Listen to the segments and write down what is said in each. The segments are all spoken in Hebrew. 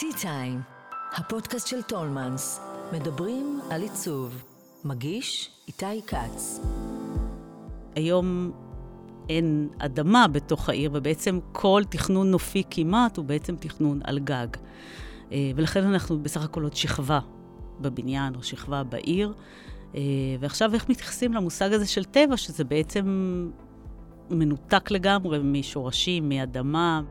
Tea Time, הפודקאסט של טולמנס. מדברים על עיצוב. מגיש איתי כץ. היום אין אדמה בתוך העיר, ובעצם כל תכנון נופי כמעט הוא בעצם תכנון על גג. אה, ולכן אנחנו בסך הכל עוד שכבה בבניין או שכבה בעיר. אה, ועכשיו איך מתייחסים למושג הזה של טבע, שזה בעצם מנותק לגמרי משורשים, מאדמה.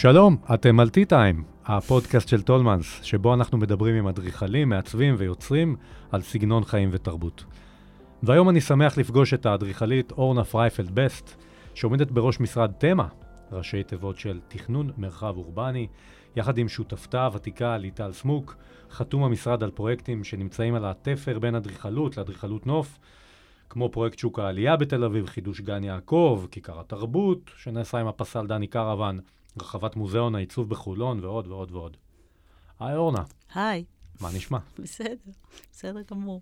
שלום, אתם על T-Time, הפודקאסט של טולמנס, שבו אנחנו מדברים עם אדריכלים, מעצבים ויוצרים על סגנון חיים ותרבות. והיום אני שמח לפגוש את האדריכלית אורנה פרייפלד בסט, שעומדת בראש משרד תמה, ראשי תיבות של תכנון מרחב אורבני, יחד עם שותפתה הוותיקה ליטל סמוק, חתום המשרד על פרויקטים שנמצאים על התפר בין אדריכלות לאדריכלות נוף, כמו פרויקט שוק העלייה בתל אביב, חידוש גן יעקב, כיכר התרבות, שנעשה עם הפסל דני קרוון, רחבת מוזיאון העיצוב בחולון ועוד ועוד ועוד. היי אורנה. היי. מה נשמע? בסדר, בסדר גמור.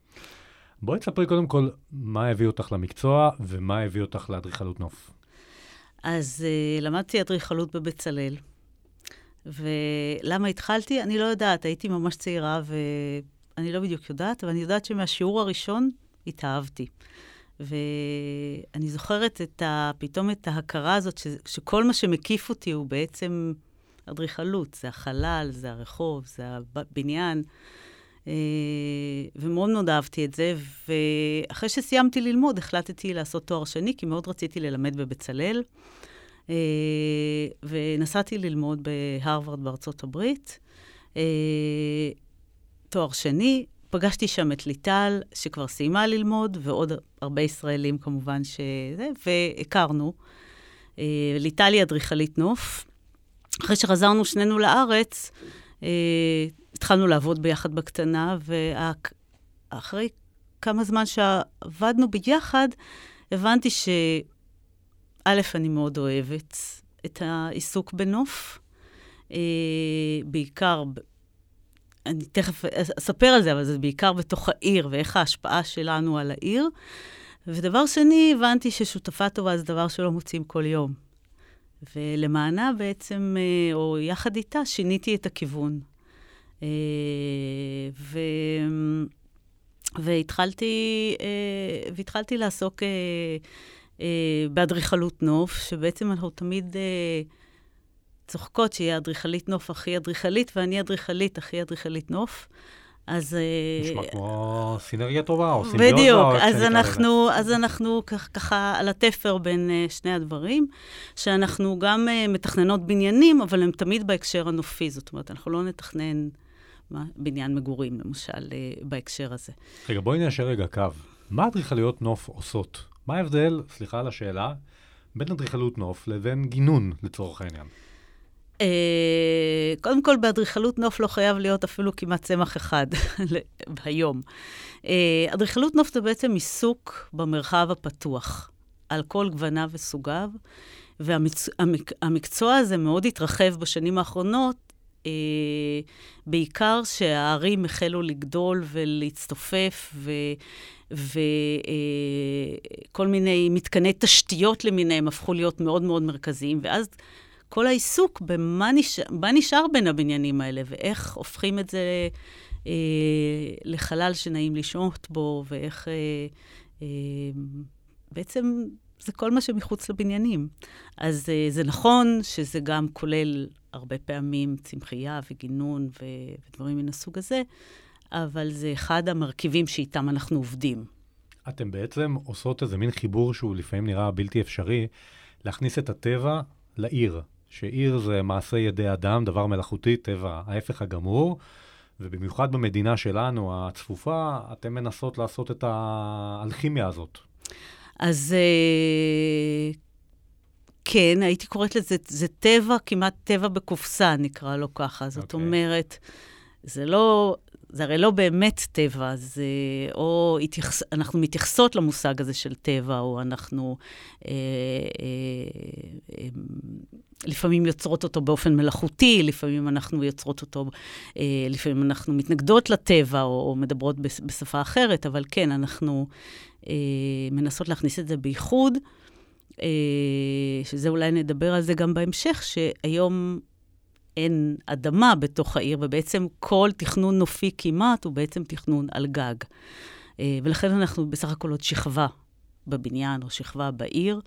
בואי תספרי קודם כל מה הביא אותך למקצוע ומה הביא אותך לאדריכלות נוף. אז uh, למדתי אדריכלות בבצלאל. ולמה התחלתי? אני לא יודעת, הייתי ממש צעירה ואני לא בדיוק יודעת, אבל אני יודעת שמהשיעור הראשון התאהבתי. ואני זוכרת את ה, פתאום את ההכרה הזאת, ש, שכל מה שמקיף אותי הוא בעצם אדריכלות. זה החלל, זה הרחוב, זה הבניין. אה, ומאוד מאוד אהבתי את זה, ואחרי שסיימתי ללמוד, החלטתי לעשות תואר שני, כי מאוד רציתי ללמד בבצלאל. אה, ונסעתי ללמוד בהרווארד בארצות הברית. אה, תואר שני, פגשתי שם את ליטל, שכבר סיימה ללמוד, ועוד הרבה ישראלים כמובן שזה, והכרנו. אה, ליטל היא אדריכלית נוף. אחרי שחזרנו שנינו לארץ, אה, התחלנו לעבוד ביחד בקטנה, ואחרי כמה זמן שעבדנו ביחד, הבנתי ש... א', אני מאוד אוהבת את העיסוק בנוף, אה, בעיקר אני תכף אספר על זה, אבל זה בעיקר בתוך העיר, ואיך ההשפעה שלנו על העיר. ודבר שני, הבנתי ששותפה טובה זה דבר שלא מוצאים כל יום. ולמענה בעצם, אה, או יחד איתה, שיניתי את הכיוון. אה, ו... והתחלתי, אה, והתחלתי לעסוק באדריכלות נוף, שבעצם אנחנו תמיד... צוחקות שהיא אדריכלית נוף הכי אדריכלית, ואני אדריכלית הכי אדריכלית נוף. אז... אה, נשמע כמו סינרגיה טובה, או סימביוזה. בדיוק, אז אנחנו, אז אנחנו ככה על התפר בין uh, שני הדברים, שאנחנו גם uh, מתכננות בניינים, אבל הם תמיד בהקשר הנופי, זאת אומרת, אנחנו לא נתכנן מה, בניין מגורים, למשל, uh, בהקשר הזה. רגע, בואי ניישר רגע קו. מה אדריכליות נוף עושות? מה ההבדל, סליחה על השאלה, בין אדריכלות נוף לבין גינון, לצורך העניין? אה, קודם כל, באדריכלות נוף לא חייב להיות אפילו כמעט צמח אחד היום. אה, אדריכלות נוף זה בעצם עיסוק במרחב הפתוח, על כל גווניו וסוגיו, והמקצוע הזה מאוד התרחב בשנים האחרונות, אה, בעיקר שהערים החלו לגדול ולהצטופף, ו... וכל מיני מתקני תשתיות למיניהם הפכו להיות מאוד מאוד מרכזיים, ואז כל העיסוק במה נשאר, נשאר בין הבניינים האלה, ואיך הופכים את זה אה, לחלל שנעים לשהות בו, ואיך... אה, אה, בעצם זה כל מה שמחוץ לבניינים. אז אה, זה נכון שזה גם כולל הרבה פעמים צמחייה וגינון ו- ודברים מן הסוג הזה, אבל זה אחד המרכיבים שאיתם אנחנו עובדים. אתם בעצם עושות איזה מין חיבור שהוא לפעמים נראה בלתי אפשרי, להכניס את הטבע לעיר. שעיר זה מעשה ידי אדם, דבר מלאכותי, טבע, ההפך הגמור. ובמיוחד במדינה שלנו, הצפופה, אתן מנסות לעשות את האלכימיה הזאת. אז אה, כן, הייתי קוראת לזה, זה טבע, כמעט טבע בקופסה, נקרא לו ככה. זאת okay. אוקיי. אומרת, זה לא, זה הרי לא באמת טבע, זה או התייחס, אנחנו מתייחסות למושג הזה של טבע, או אנחנו אה, אה, אה, לפעמים יוצרות אותו באופן מלאכותי, לפעמים אנחנו יוצרות אותו, אה, לפעמים אנחנו מתנגדות לטבע, או, או מדברות בשפה אחרת, אבל כן, אנחנו אה, מנסות להכניס את זה בייחוד, אה, שזה אולי נדבר על זה גם בהמשך, שהיום אין אדמה בתוך העיר, ובעצם כל תכנון נופי כמעט הוא בעצם תכנון על גג. אה, ולכן אנחנו בסך הכל עוד שכבה בבניין או שכבה בעיר.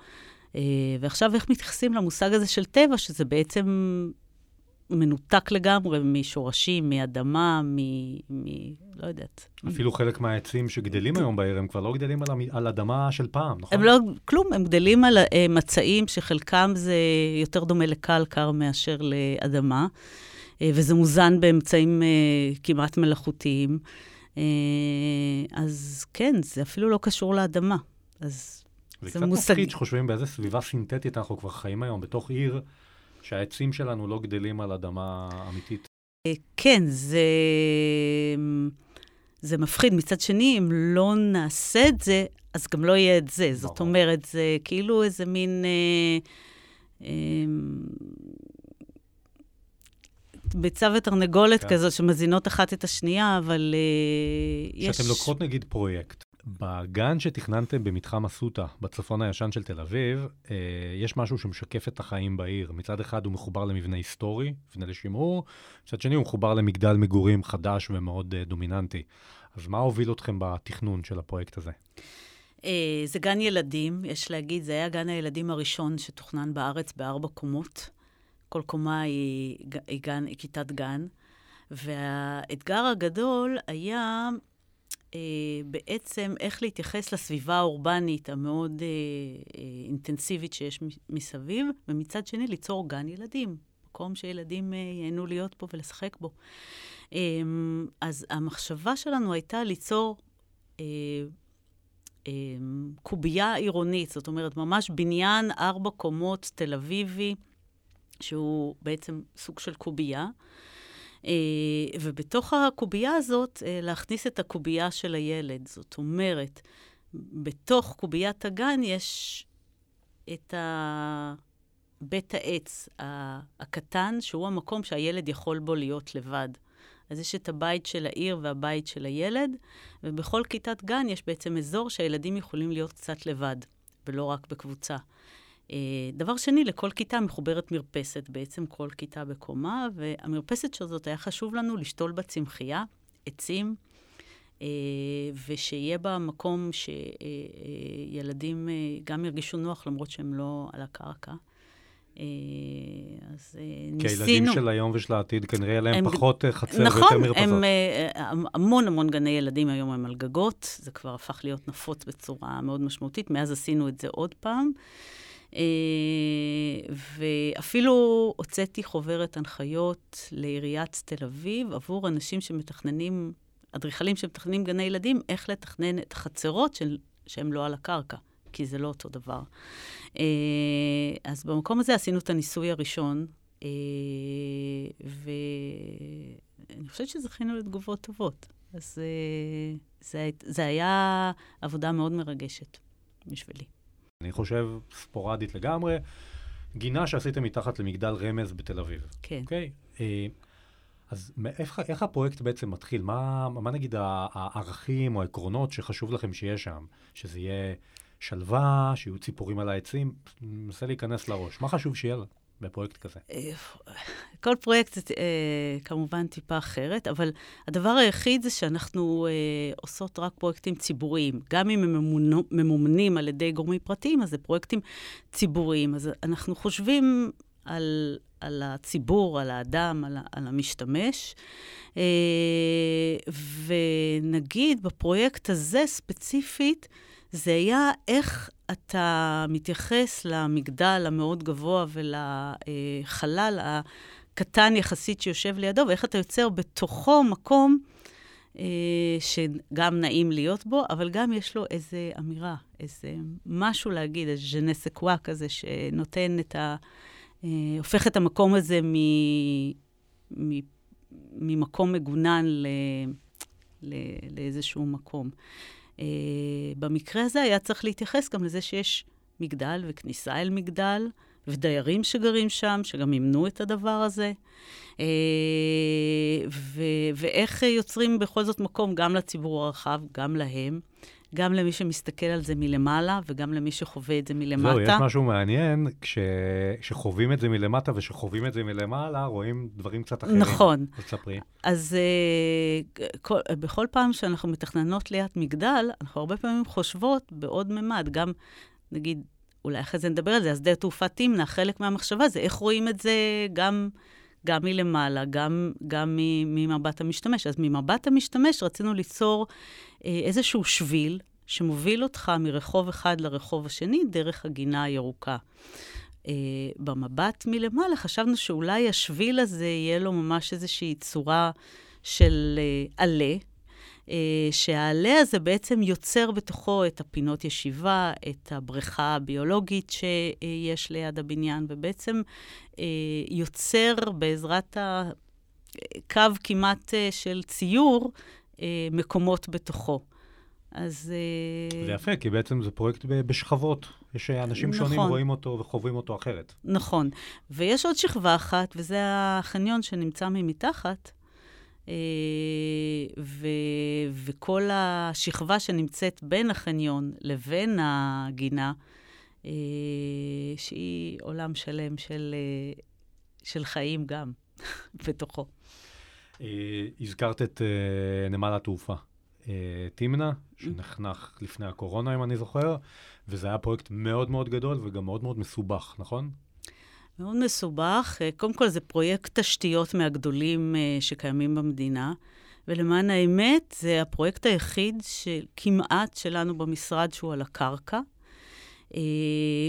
אה, ועכשיו איך מתייחסים למושג הזה של טבע, שזה בעצם מנותק לגמרי משורשים, מאדמה, מ... מ... לא יודעת. אפילו חלק מהעצים שגדלים היום בעיר, הם כבר לא גדלים על, המ... על אדמה של פעם, נכון? הם לא, כלום, הם גדלים על uh, מצעים שחלקם זה יותר דומה לקלקר מאשר לאדמה, uh, וזה מוזן באמצעים uh, כמעט מלאכותיים. אז כן, זה אפילו לא קשור לאדמה. אז זה, זה קצת מושג... מפחיד שחושבים באיזה סביבה סינתטית אנחנו כבר חיים היום, בתוך עיר. שהעצים שלנו לא גדלים על אדמה אמיתית. אה, כן, זה, זה מפחיד. מצד שני, אם לא נעשה את זה, אז גם לא יהיה את זה. זאת אומרת, זה כאילו איזה מין... אה, אה, ביצה ותרנגולת כן. כזאת שמזינות אחת את השנייה, אבל uh, יש... כשאתם לוקחות נגיד פרויקט, בגן שתכננתם במתחם אסותא, בצפון הישן של תל אביב, אה, יש משהו שמשקף את החיים בעיר. מצד אחד הוא מחובר למבנה היסטורי, מבנה לשימור, מצד שני הוא מחובר למגדל מגורים חדש ומאוד אה, דומיננטי. אז מה הוביל אתכם בתכנון של הפרויקט הזה? אה, זה גן ילדים, יש להגיד, זה היה גן הילדים הראשון שתוכנן בארץ בארבע קומות. כל קומה היא, היא, גן, היא כיתת גן. והאתגר הגדול היה אה, בעצם איך להתייחס לסביבה האורבנית המאוד אה, אה, אינטנסיבית שיש מסביב, ומצד שני ליצור גן ילדים, מקום שילדים אה, ייהנו להיות בו ולשחק בו. אה, אז המחשבה שלנו הייתה ליצור אה, אה, קובייה עירונית, זאת אומרת, ממש בניין ארבע קומות תל אביבי, שהוא בעצם סוג של קובייה. אה, ובתוך הקובייה הזאת, אה, להכניס את הקובייה של הילד. זאת אומרת, בתוך קוביית הגן יש את ה... בית העץ הקטן, שהוא המקום שהילד יכול בו להיות לבד. אז יש את הבית של העיר והבית של הילד, ובכל כיתת גן יש בעצם אזור שהילדים יכולים להיות קצת לבד, ולא רק בקבוצה. אה, דבר שני, לכל כיתה מחוברת מרפסת, בעצם כל כיתה בקומה, והמרפסת הזאת היה חשוב לנו לשתול בה צמחייה, עצים, אה, ושיהיה בה מקום שילדים אה, גם ירגישו נוח, למרות שהם לא על הקרקע. אז ניסינו... כי הילדים של היום ושל העתיד כנראה יהיה להם הם... פחות חצר נכון, ויותר מרפסות. נכון, המון המון גני ילדים היום הם על גגות, זה כבר הפך להיות נפוץ בצורה מאוד משמעותית, מאז עשינו את זה עוד פעם. אה, ואפילו הוצאתי חוברת הנחיות לעיריית תל אביב עבור אנשים שמתכננים, אדריכלים שמתכננים גני ילדים, איך לתכנן את החצרות של, שהם לא על הקרקע, כי זה לא אותו דבר. אה, אז במקום הזה עשינו את הניסוי הראשון, אה, ואני חושבת שזכינו לתגובות טובות. אז זה, זה היה עבודה מאוד מרגשת בשבילי. אני חושב, ספורדית לגמרי, גינה שעשיתם מתחת למגדל רמז בתל אביב. כן. אוקיי? Okay? אז איך, איך הפרויקט בעצם מתחיל? מה, מה נגיד הערכים או העקרונות שחשוב לכם שיש שם? שזה יהיה שלווה, שיהיו ציפורים על העצים? מנסה להיכנס לראש. מה חשוב שיהיה לה? בפרויקט כזה? אה, כל פרויקט זה אה, כמובן טיפה אחרת, אבל הדבר היחיד זה שאנחנו אה, עושות רק פרויקטים ציבוריים. גם אם הם ממומנים על ידי גורמים פרטיים, אז זה פרויקטים ציבוריים. אז אנחנו חושבים על, על הציבור, על האדם, על, על המשתמש. ונגיד, בפרויקט הזה ספציפית, זה היה איך אתה מתייחס למגדל המאוד גבוה ולחלל הקטן יחסית שיושב לידו, ואיך אתה יוצר בתוכו מקום אה, שגם נעים להיות בו, אבל גם יש לו איזו אמירה, איזה משהו להגיד, איזה ז'נסקווה כזה, שנותן את ה... אה, הופך את המקום הזה מ... מ... ממקום מגונן ל... ל... לאיזשהו מקום. Uh, במקרה הזה היה צריך להתייחס גם לזה שיש מגדל וכניסה אל מגדל, ודיירים שגרים שם, שגם ימנו את הדבר הזה. Uh, ו- ואיך יוצרים בכל זאת מקום גם לציבור הרחב, גם להם, גם למי שמסתכל על זה מלמעלה וגם למי שחווה את זה מלמטה. זהו, יש משהו מעניין, כשחווים את זה מלמטה ושחווים את זה מלמעלה, רואים דברים קצת אחרים. נכון. אז תספרי. אז uh, כל, בכל פעם שאנחנו מתכננות ליד מגדל, אנחנו הרבה פעמים חושבות בעוד ממד, גם, נגיד, אולי אחרי זה נדבר על זה, אז שדה תעופה תמנע, חלק מהמחשבה זה איך רואים את זה גם, גם מלמעלה, גם, גם ממבט המשתמש. אז ממבט המשתמש רצינו ליצור אה, איזשהו שביל שמוביל אותך מרחוב אחד לרחוב השני דרך הגינה הירוקה. אה, במבט מלמעלה חשבנו שאולי השביל הזה יהיה לו ממש איזושהי צורה של אה, עלה, שהעלה הזה בעצם יוצר בתוכו את הפינות ישיבה, את הבריכה הביולוגית שיש ליד הבניין, ובעצם אה, יוצר בעזרת הקו כמעט אה, של ציור מקומות בתוכו. אז... זה יפה, כי בעצם זה פרויקט בשכבות. יש אנשים נכון. שונים רואים אותו וחווים אותו אחרת. נכון. ויש עוד שכבה אחת, וזה החניון שנמצא ממתחת, אה, ו, וכל השכבה שנמצאת בין החניון לבין הגינה, אה, שהיא עולם שלם של, אה, של חיים גם בתוכו. הזכרת את נמל התעופה. תמנע, שנחנך לפני הקורונה, אם אני זוכר, וזה היה פרויקט מאוד מאוד גדול וגם מאוד מאוד מסובך, נכון? מאוד מסובך. אה, קודם כל, זה פרויקט תשתיות מהגדולים אה, שקיימים במדינה, ולמען האמת, זה הפרויקט היחיד כמעט שלנו במשרד שהוא על הקרקע. אה,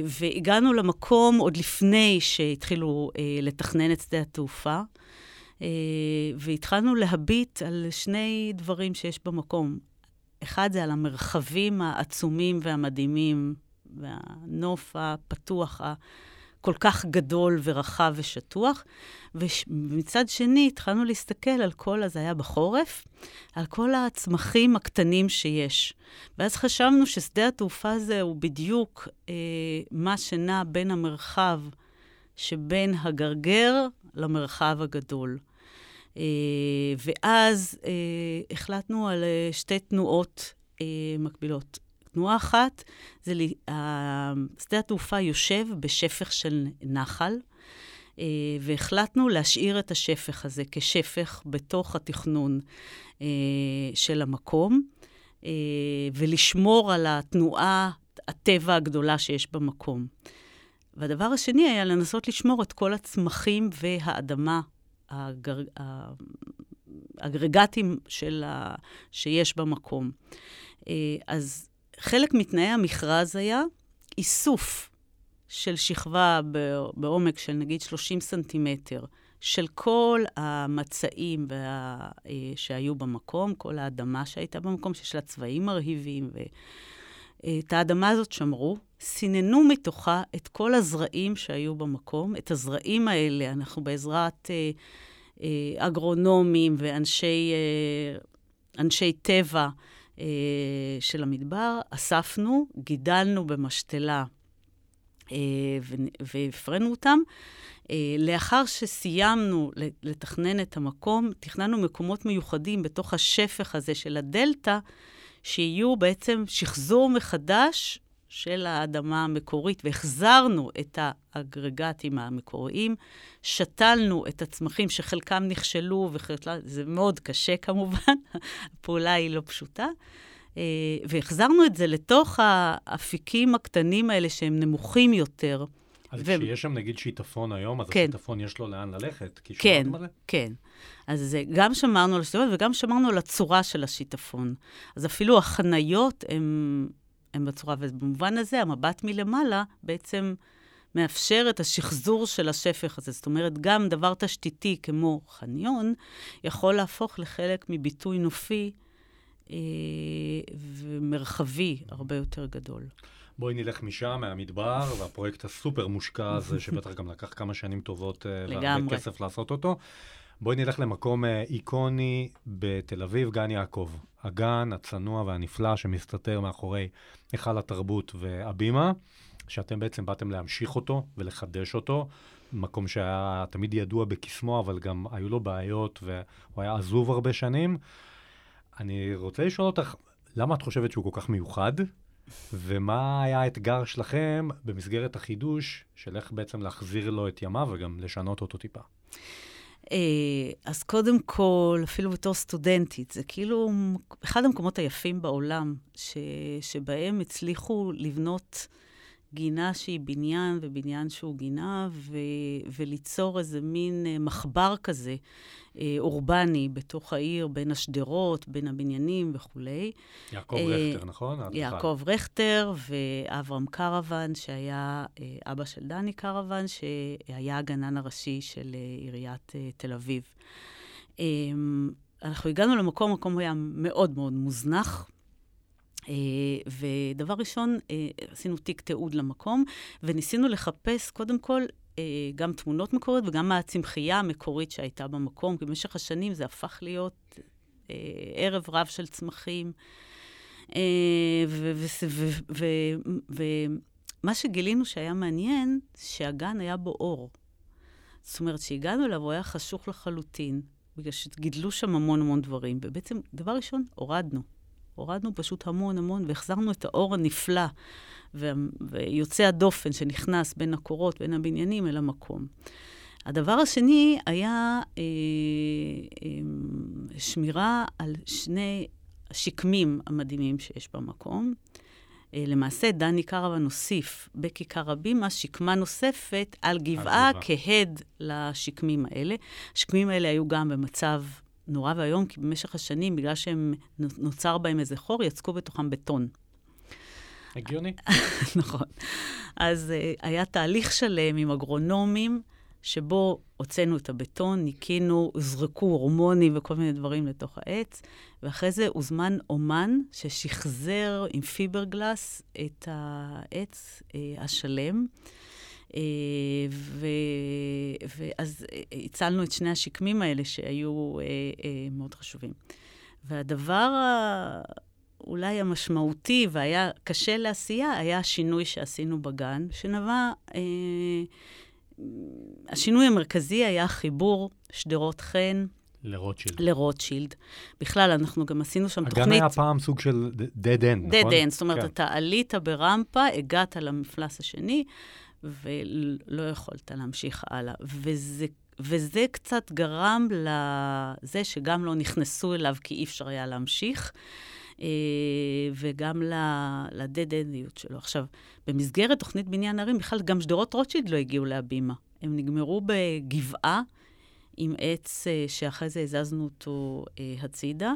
והגענו למקום עוד לפני שהתחילו לתכנן את שדה התעופה, והתחלנו להביט על שני דברים שיש במקום. אחד זה על המרחבים העצומים והמדהימים, והנוף הפתוח, כל כך גדול ורחב ושטוח. ומצד שני, התחלנו להסתכל על כל, אז היה בחורף, על כל הצמחים הקטנים שיש. ואז חשבנו ששדה התעופה הזה הוא בדיוק אה, מה שנע בין המרחב שבין הגרגר למרחב הגדול. אה, ואז אה, החלטנו על אה, שתי תנועות אה, מקבילות. תנועה אחת, זה לי, שדה התעופה יושב בשפך של נחל, אה, והחלטנו להשאיר את השפך הזה כשפך בתוך התכנון אה, של המקום, אה, ולשמור על התנועה, הטבע הגדולה שיש במקום. והדבר השני היה לנסות לשמור את כל הצמחים והאדמה, הגר... האגרגטים של ה... שיש במקום. אז חלק מתנאי המכרז היה איסוף של שכבה בעומק של נגיד 30 סנטימטר, של כל המצעים וה... אה, שהיו במקום, כל האדמה שהייתה במקום, שיש לה צבעים מרהיבים, ואת האדמה הזאת שמרו, סיננו מתוכה את כל הזרעים שהיו במקום. את הזרעים האלה אנחנו בעזרת אה, אה, אגרונומים ואנשי אה, טבע, אה, של המדבר, אספנו, גידלנו במשתלה אה, והפרינו אותם. אה, לאחר שסיימנו לתכנן את המקום, תכננו מקומות מיוחדים בתוך השפך הזה של הדלתא, שיהיו בעצם שחזור מחדש של האדמה המקורית, והחזרנו את האגרגטים המקוריים, שתלנו את הצמחים שחלקם נכשלו, וחלקם, זה מאוד קשה כמובן, הפעולה היא לא פשוטה, אה, והחזרנו את זה לתוך האפיקים הקטנים האלה שהם נמוכים יותר. אז ו... כשיש שם נגיד שיטפון היום, אז כן. השיטפון יש לו לאן ללכת? כן, כן. אז גם שמרנו על השיטפון וגם שמרנו על הצורה של השיטפון. אז אפילו החניות הן הם בצורה, ובמובן הזה המבט מלמעלה בעצם מאפשר את השחזור של השפך הזה. זאת אומרת, גם דבר תשתיתי כמו חניון יכול להפוך לחלק מביטוי נופי אה, ומרחבי הרבה יותר גדול. בואי נלך משם, מהמדבר, והפרויקט הסופר מושקע הזה, שבטח גם לקח כמה שנים טובות אה, והרבה כסף לעשות אותו. בואי נלך למקום אה, איקוני בתל אביב, גן יעקב. הגן הצנוע והנפלא שמסתתר מאחורי היכל התרבות והבימה, שאתם בעצם באתם להמשיך אותו ולחדש אותו. מקום שהיה תמיד ידוע בקסמו, אבל גם היו לו בעיות והוא היה עזוב הרבה שנים. אני רוצה לשאול אותך, למה את חושבת שהוא כל כך מיוחד? ומה היה האתגר שלכם במסגרת החידוש של איך בעצם להחזיר לו את ימיו וגם לשנות אותו טיפה? אה, אז קודם כל, אפילו בתור סטודנטית, זה כאילו אחד המקומות היפים בעולם, ש, שבהם הצליחו לבנות גינה שהיא בניין ובניין שהוא גינה, ו, וליצור איזה מין אה, מחבר כזה, אה, אורבני, בתוך העיר, בין השדרות, בין הבניינים וכולי. יעקב רכטר, נכון? יעקב רכטר ואברהם קרוון, שהיה אבא של דני קרוון, שהיה הגנן הראשי של עיריית תל אביב. אמ, אנחנו הגענו למקום, המקום היה מאוד מאוד מוזנח. Uh, ודבר ראשון, uh, עשינו תיק תיעוד למקום, וניסינו לחפש קודם כל uh, גם תמונות מקוריות וגם מהצמחייה המקורית שהייתה במקום, כי במשך השנים זה הפך להיות ערב רב של צמחים. ומה שגילינו שהיה מעניין, שהגן היה בו אור. זאת אומרת, כשהגענו אליו הוא היה חשוך לחלוטין, בגלל שגידלו שם המון המון דברים, ובעצם, דבר ראשון, הורדנו. הורדנו פשוט המון המון, והחזרנו את האור הנפלא. ויוצא הדופן שנכנס בין הקורות, בין הבניינים, אל המקום. הדבר השני היה אה, אה, שמירה על שני השקמים המדהימים שיש במקום. אה, למעשה, דני קרוון הוסיף בכיכר הבימה שקמה נוספת על גבעה כהד לשקמים האלה. השקמים האלה היו גם במצב נורא ואיום, כי במשך השנים, בגלל שהם נוצר בהם איזה חור, יצקו בתוכם בטון. הגיוני. נכון. אז uh, היה תהליך שלם עם אגרונומים, שבו הוצאנו את הבטון, ניקינו, זרקו הורמונים וכל מיני דברים לתוך העץ, ואחרי זה הוזמן אומן ששחזר עם פיברגלס את העץ uh, השלם. אה, ואז הצלנו את שני השקמים האלה שהיו אה, אה, מאוד חשובים. והדבר אולי המשמעותי והיה קשה לעשייה, היה השינוי שעשינו בגן, שנבע... השינוי המרכזי היה חיבור שדרות חן, לרוטשילד. לרוטשילד. בכלל, אנחנו גם עשינו שם הגן תוכנית... הגן היה פעם סוג של dead end, נכון? dead end, זאת אומרת, כן. אתה עלית ברמפה, הגעת למפלס השני, ולא יכולת להמשיך הלאה. וזה, וזה קצת גרם לזה שגם לא נכנסו אליו כי אי אפשר היה להמשיך. אה, וגם לדד-אנדיות שלו. עכשיו, במסגרת תוכנית בניין ערים, בכלל גם שדרות רוטשילד לא הגיעו להבימה. הם נגמרו בגבעה עם עץ אה, שאחרי זה הזזנו אותו אה, הצידה.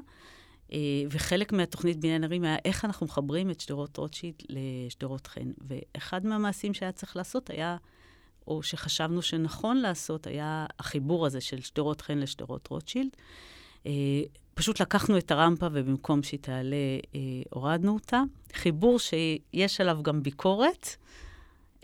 אה, וחלק מהתוכנית בניין ערים היה איך אנחנו מחברים את שדרות רוטשילד לשדרות חן. ואחד מהמעשים שהיה צריך לעשות היה, או שחשבנו שנכון לעשות, היה החיבור הזה של שדרות חן לשדרות רוטשילד. פשוט לקחנו את הרמפה ובמקום שהיא תעלה, הורדנו אותה. חיבור שיש עליו גם ביקורת.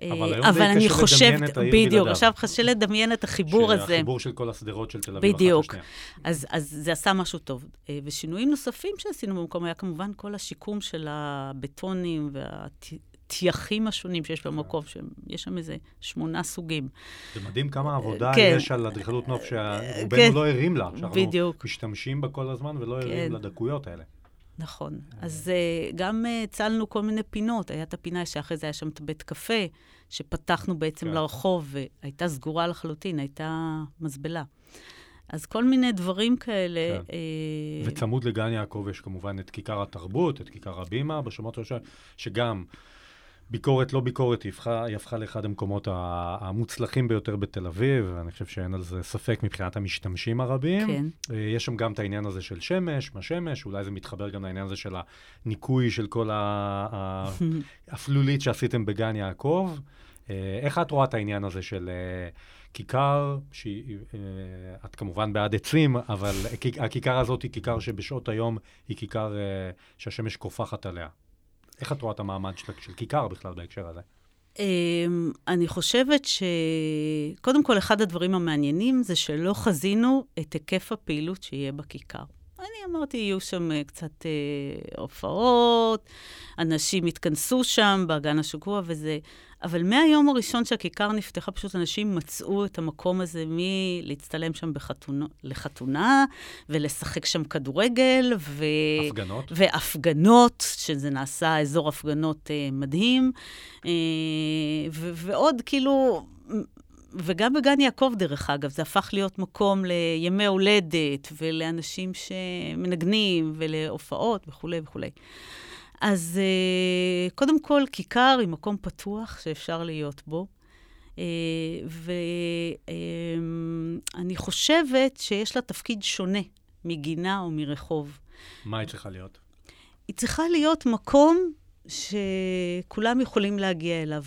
אבל היום אבל די קשה חושבת, בדיוק. עכשיו קשה לדמיין את החיבור הזה. החיבור של כל השדרות של תל אביב בדיוק. אחת לשנייה. אז, אז זה עשה משהו טוב. אה, ושינויים נוספים שעשינו במקום היה כמובן כל השיקום של הבטונים והטייחים השונים שיש במקום, שיש שם איזה שמונה סוגים. זה מדהים כמה עבודה כן. יש על אדריכלות נוף שרובנו כן. לא ערים לה. בדיוק. משתמשים בה כל הזמן ולא ערים כן. לדקויות האלה. נכון. אז uh, גם אה, הצלנו uh, כל מיני פינות. הייתה פינה שאחרי זה היה שם את בית קפה, שפתחנו בעצם כן. לרחוב, והייתה סגורה לחלוטין, הייתה מזבלה. אז כל מיני דברים כאלה. כן. Uh, וצמוד לגן יעקב יש כמובן את כיכר התרבות, את כיכר הבימה, בשומות ראשון, שגם ביקורת, לא ביקורת, היא הפכה, היא הפכה לאחד המקומות המוצלחים ביותר בתל אביב, ואני חושב שאין על זה ספק מבחינת המשתמשים הרבים. כן. אה, יש שם גם את העניין הזה של שמש, מה שמש, אולי זה מתחבר גם לעניין הזה של הניקוי של כל האפלולית שעשיתם בגן יעקב. אה, איך את רואה את העניין הזה של אה, כיכר, שאת כמובן בעד עצים, אבל הכיכר הזאת היא כיכר שבשעות היום היא כיכר שהשמש קופחת עליה. איך את רואה את המעמד של, של כיכר בכלל בהקשר הזה? Um, אני חושבת שקודם כל, אחד הדברים המעניינים זה שלא חזינו את היקף הפעילות שיהיה בכיכר. אני אמרתי, יהיו שם uh, קצת uh, הופעות, אנשים יתכנסו שם באגן השקוע וזה, אבל מהיום הראשון שהכיכר נפתחה, פשוט אנשים מצאו את המקום הזה מלהצטלם שם בחתונה, לחתונה, ולשחק שם כדורגל, ו... הפגנות. והפגנות, שזה נעשה אזור הפגנות אה, מדהים, אה, ו- ועוד כאילו... וגם בגן יעקב, דרך אגב, זה הפך להיות מקום לימי הולדת ולאנשים שמנגנים ולהופעות וכולי וכולי. אז uh, קודם כל, כיכר היא מקום פתוח שאפשר להיות בו. Uh, ואני uh, חושבת שיש לה תפקיד שונה מגינה או מרחוב. מה היא צריכה להיות? היא צריכה להיות מקום שכולם יכולים להגיע אליו.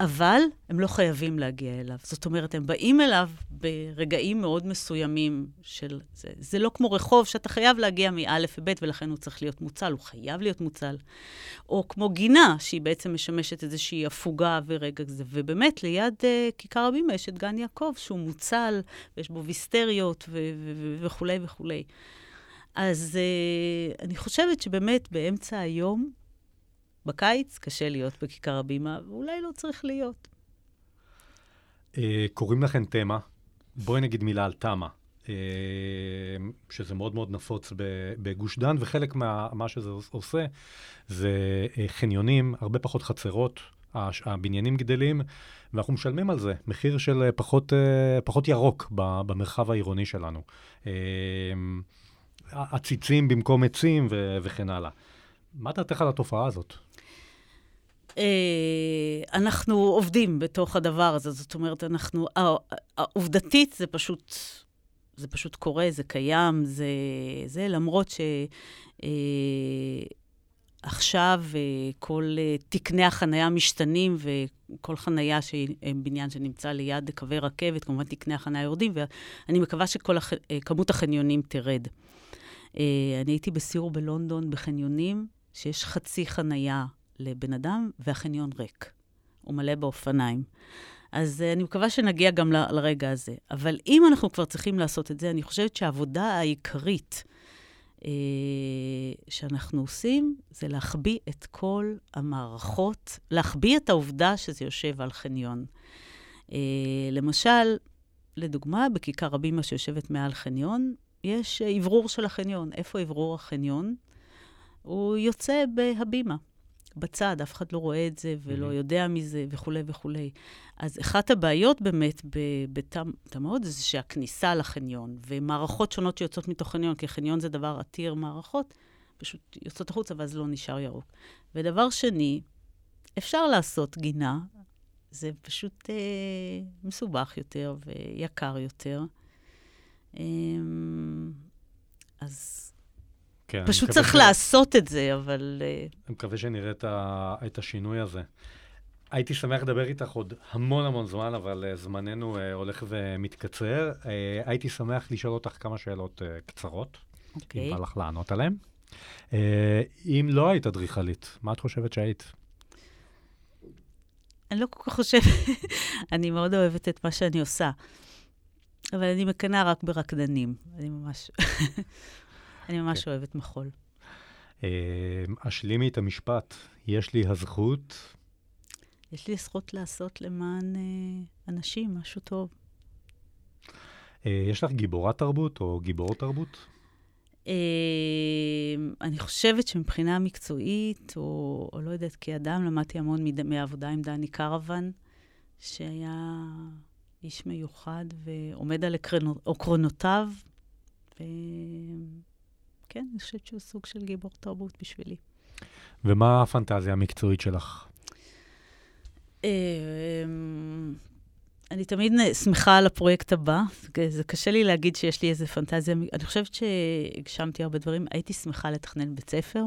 אבל הם לא חייבים להגיע אליו. זאת אומרת, הם באים אליו ברגעים מאוד מסוימים של... זה, זה לא כמו רחוב שאתה חייב להגיע מא' וב' ולכן הוא צריך להיות מוצל, הוא חייב להיות מוצל. או כמו גינה, שהיא בעצם משמשת איזושהי הפוגה ורגע כזה. ובאמת, ליד uh, כיכר הבימה יש את גן יעקב, שהוא מוצל, ויש בו ויסטריות וכולי וכולי. אז uh, אני חושבת שבאמת באמצע היום, בקיץ קשה להיות בכיכר הבימה, ואולי לא צריך להיות. אה, קוראים לכם תמה, בואי נגיד מילה על תמה, אה, שזה מאוד מאוד נפוץ בגוש דן, וחלק מה שזה עושה זה אה, חניונים, הרבה פחות חצרות, הבניינים גדלים, ואנחנו משלמים על זה מחיר של פחות, פחות ירוק במרחב העירוני שלנו. עציצים במקום עצים וכן הלאה. מה דעתך על התופעה הזאת? אה, אנחנו עובדים בתוך הדבר הזה, זאת אומרת, אנחנו, העובדתית זה פשוט, זה פשוט קורה, זה קיים, זה, זה למרות ש... אה, עכשיו אה, כל תקני החנייה משתנים, וכל חנייה, שהיא בניין שנמצא ליד קווי רכבת, כמובן תקני החנייה יורדים, ואני מקווה שכל הח... כמות החניונים תרד. אני הייתי בסיור בלונדון בחניונים, שיש חצי חנייה לבן אדם, והחניון ריק. הוא מלא באופניים. אז uh, אני מקווה שנגיע גם ל- לרגע הזה. אבל אם אנחנו כבר צריכים לעשות את זה, אני חושבת שהעבודה העיקרית uh, שאנחנו עושים, זה להחביא את כל המערכות, להחביא את העובדה שזה יושב על חניון. Uh, למשל, לדוגמה, בכיכר הבימה שיושבת מעל חניון, יש אוורור של החניון. איפה אוורור החניון? הוא יוצא בהבימה. בצד, אף אחד לא רואה את זה ולא mm-hmm. יודע מזה וכולי וכולי. אז אחת הבעיות באמת בתמ"אות זה שהכניסה לחניון, ומערכות שונות שיוצאות מתוך חניון, כי חניון זה דבר עתיר מערכות, פשוט יוצאות החוצה ואז לא נשאר ירוק. ודבר שני, אפשר לעשות גינה, זה פשוט אה, מסובך יותר ויקר יותר. אה, אז כן, פשוט צריך ש... לעשות את זה, אבל... אה, אני מקווה שנראה את, ה... את השינוי הזה. הייתי שמח לדבר איתך עוד המון המון זמן, אבל uh, זמננו uh, הולך ומתקצר. Uh, הייתי שמח לשאול אותך כמה שאלות uh, קצרות, okay. אם אוקיי. בא לך לענות עליהן. Uh, אם לא היית אדריכלית, מה את חושבת שהיית? אני לא כל כך חושבת, אני מאוד אוהבת את מה שאני עושה, אבל אני מקנאה רק ברקדנים. אני ממש... אני ממש כן. אוהבת מחול. אה, השלימי את המשפט. יש לי הזכות... יש לי זכות לעשות למען אה, אנשים משהו טוב. אה, יש לך גיבורת תרבות או גיבור תרבות? אני חושבת שמבחינה מקצועית, או, או לא יודעת, כאדם, למדתי המון מהעבודה עם דני קרוון, שהיה איש מיוחד ועומד על עקרונותיו, כן, אני חושבת שהוא סוג של גיבור תרבות בשבילי. ומה הפנטזיה המקצועית שלך? אמ, אני תמיד שמחה על הפרויקט הבא. זה קשה לי להגיד שיש לי איזה פנטזיה. אני חושבת שהגשמתי הרבה דברים. הייתי שמחה לתכנן בית ספר.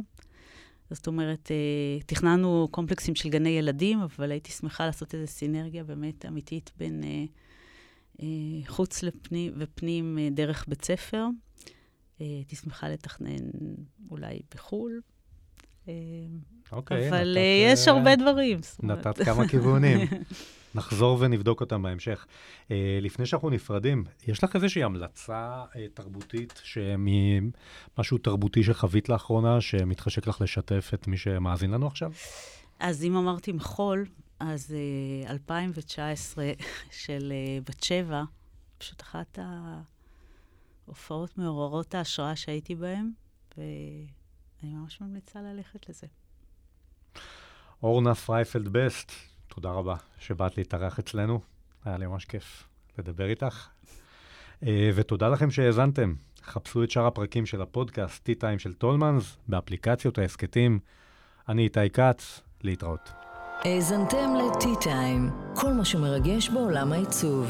זאת אומרת, אה, תכננו קומפלקסים של גני ילדים, אבל הייתי שמחה לעשות איזו סינרגיה באמת אמיתית בין אה, אה, חוץ לפנים ופנים דרך בית ספר. הייתי שמחה לתכנן אולי בחו"ל. אה, אוקיי, אבל נתת, אה, יש הרבה דברים. נתת כמה כיוונים. נחזור ונבדוק אותם בהמשך. Uh, לפני שאנחנו נפרדים, יש לך איזושהי המלצה uh, תרבותית, משהו תרבותי שחווית לאחרונה, שמתחשק לך לשתף את מי שמאזין לנו עכשיו? אז אם אמרתי מחול, אז 2019 של בת שבע, פשוט אחת ההופעות מעוררות ההשראה שהייתי בהן, ואני ממש ממליצה ללכת לזה. אורנה פרייפלד בסט, תודה רבה שבאת להתארח אצלנו. היה לי ממש כיף לדבר איתך. ותודה לכם שהאזנתם. חפשו את שאר הפרקים של הפודקאסט T-Time של טולמנס באפליקציות ההסכתים. אני איתי כץ, להתראות. האזנתם ל-T-Time, כל מה שמרגש בעולם העיצוב.